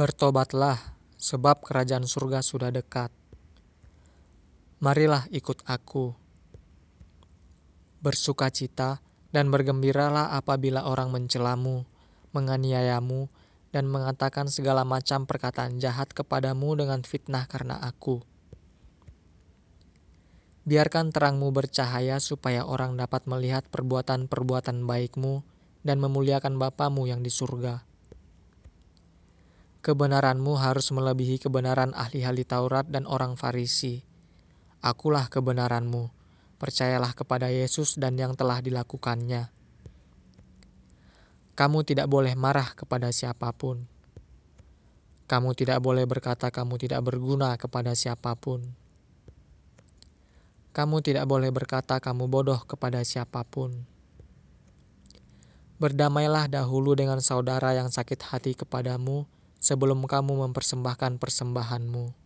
Bertobatlah, sebab kerajaan surga sudah dekat. Marilah ikut aku. Bersukacita dan bergembiralah apabila orang mencelamu, menganiayamu, dan mengatakan segala macam perkataan jahat kepadamu dengan fitnah karena aku. Biarkan terangmu bercahaya supaya orang dapat melihat perbuatan-perbuatan baikmu dan memuliakan Bapamu yang di surga. Kebenaranmu harus melebihi kebenaran ahli-ahli Taurat dan orang Farisi. Akulah kebenaranmu. Percayalah kepada Yesus dan yang telah dilakukannya. Kamu tidak boleh marah kepada siapa pun. Kamu tidak boleh berkata kamu tidak berguna kepada siapa pun. Kamu tidak boleh berkata kamu bodoh kepada siapa pun. Berdamailah dahulu dengan saudara yang sakit hati kepadamu sebelum kamu mempersembahkan persembahanmu.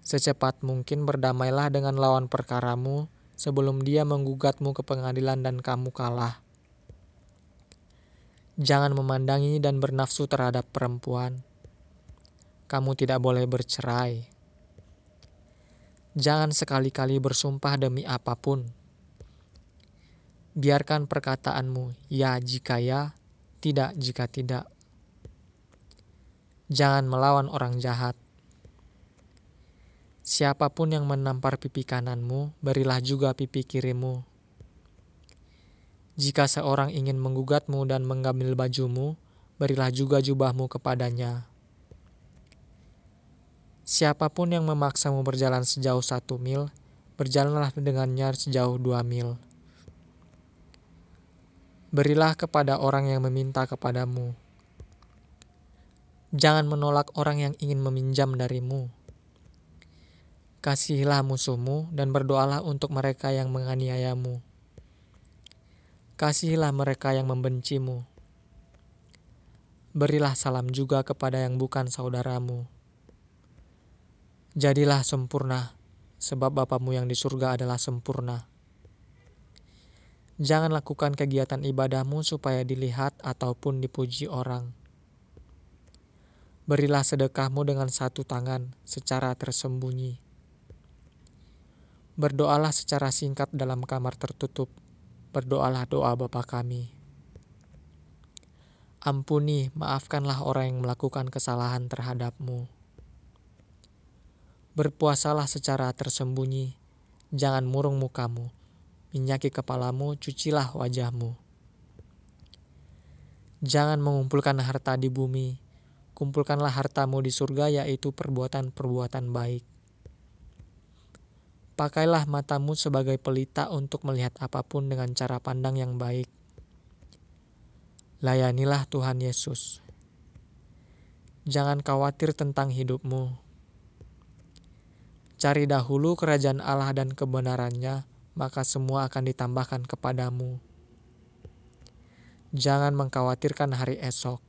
Secepat mungkin berdamailah dengan lawan perkaramu sebelum dia menggugatmu ke pengadilan dan kamu kalah. Jangan memandangi dan bernafsu terhadap perempuan. Kamu tidak boleh bercerai. Jangan sekali-kali bersumpah demi apa pun. Biarkan perkataanmu ya jika ya, tidak jika tidak. Jangan melawan orang jahat. Siapa pun yang menampar pipi kananmu, berilah juga pipi kirimu. Jika seorang ingin menggugatmu dan mengambil bajumu, berilah juga jubahmu kepadanya. Siapa pun yang memaksamu berjalan sejauh satu mil, berjalanlah dengannya sejauh dua mil. Berilah kepada orang yang meminta kepadamu Jangan menolak orang yang ingin meminjam darimu. Kasihilah musuhmu dan berdoalah untuk mereka yang menganiayamu. Kasihilah mereka yang membencimu. Berilah salam juga kepada yang bukan saudaramu. Jadilah sempurna, sebab Bapamu yang di surga adalah sempurna. Jangan lakukan kegiatan ibadahmu supaya dilihat ataupun dipuji orang Berilah sedekahmu dengan satu tangan secara tersembunyi. Berdoalah secara singkat dalam kamar tertutup. Berdoalah doa Bapa kami. Ampuni, maafkanlah orang yang melakukan kesalahan terhadapmu. Berpuasalah secara tersembunyi, jangan murung mukamu, minyaki kepalamu, cucilah wajahmu. Jangan mengumpulkan harta di bumi, kumpulkanlah hartamu di surga, yaitu perbuatan-perbuatan baik. Pakailah matamu sebagai pelita untuk melihat apa pun dengan cara pandang yang baik. Layanilah Tuhan Yesus. Jangan khawatir tentang hidupmu. Cari dahulu kerajaan Allah dan kebenarannya, maka semua akan ditambahkan kepadamu. Jangan mengkhawatirkan hari esok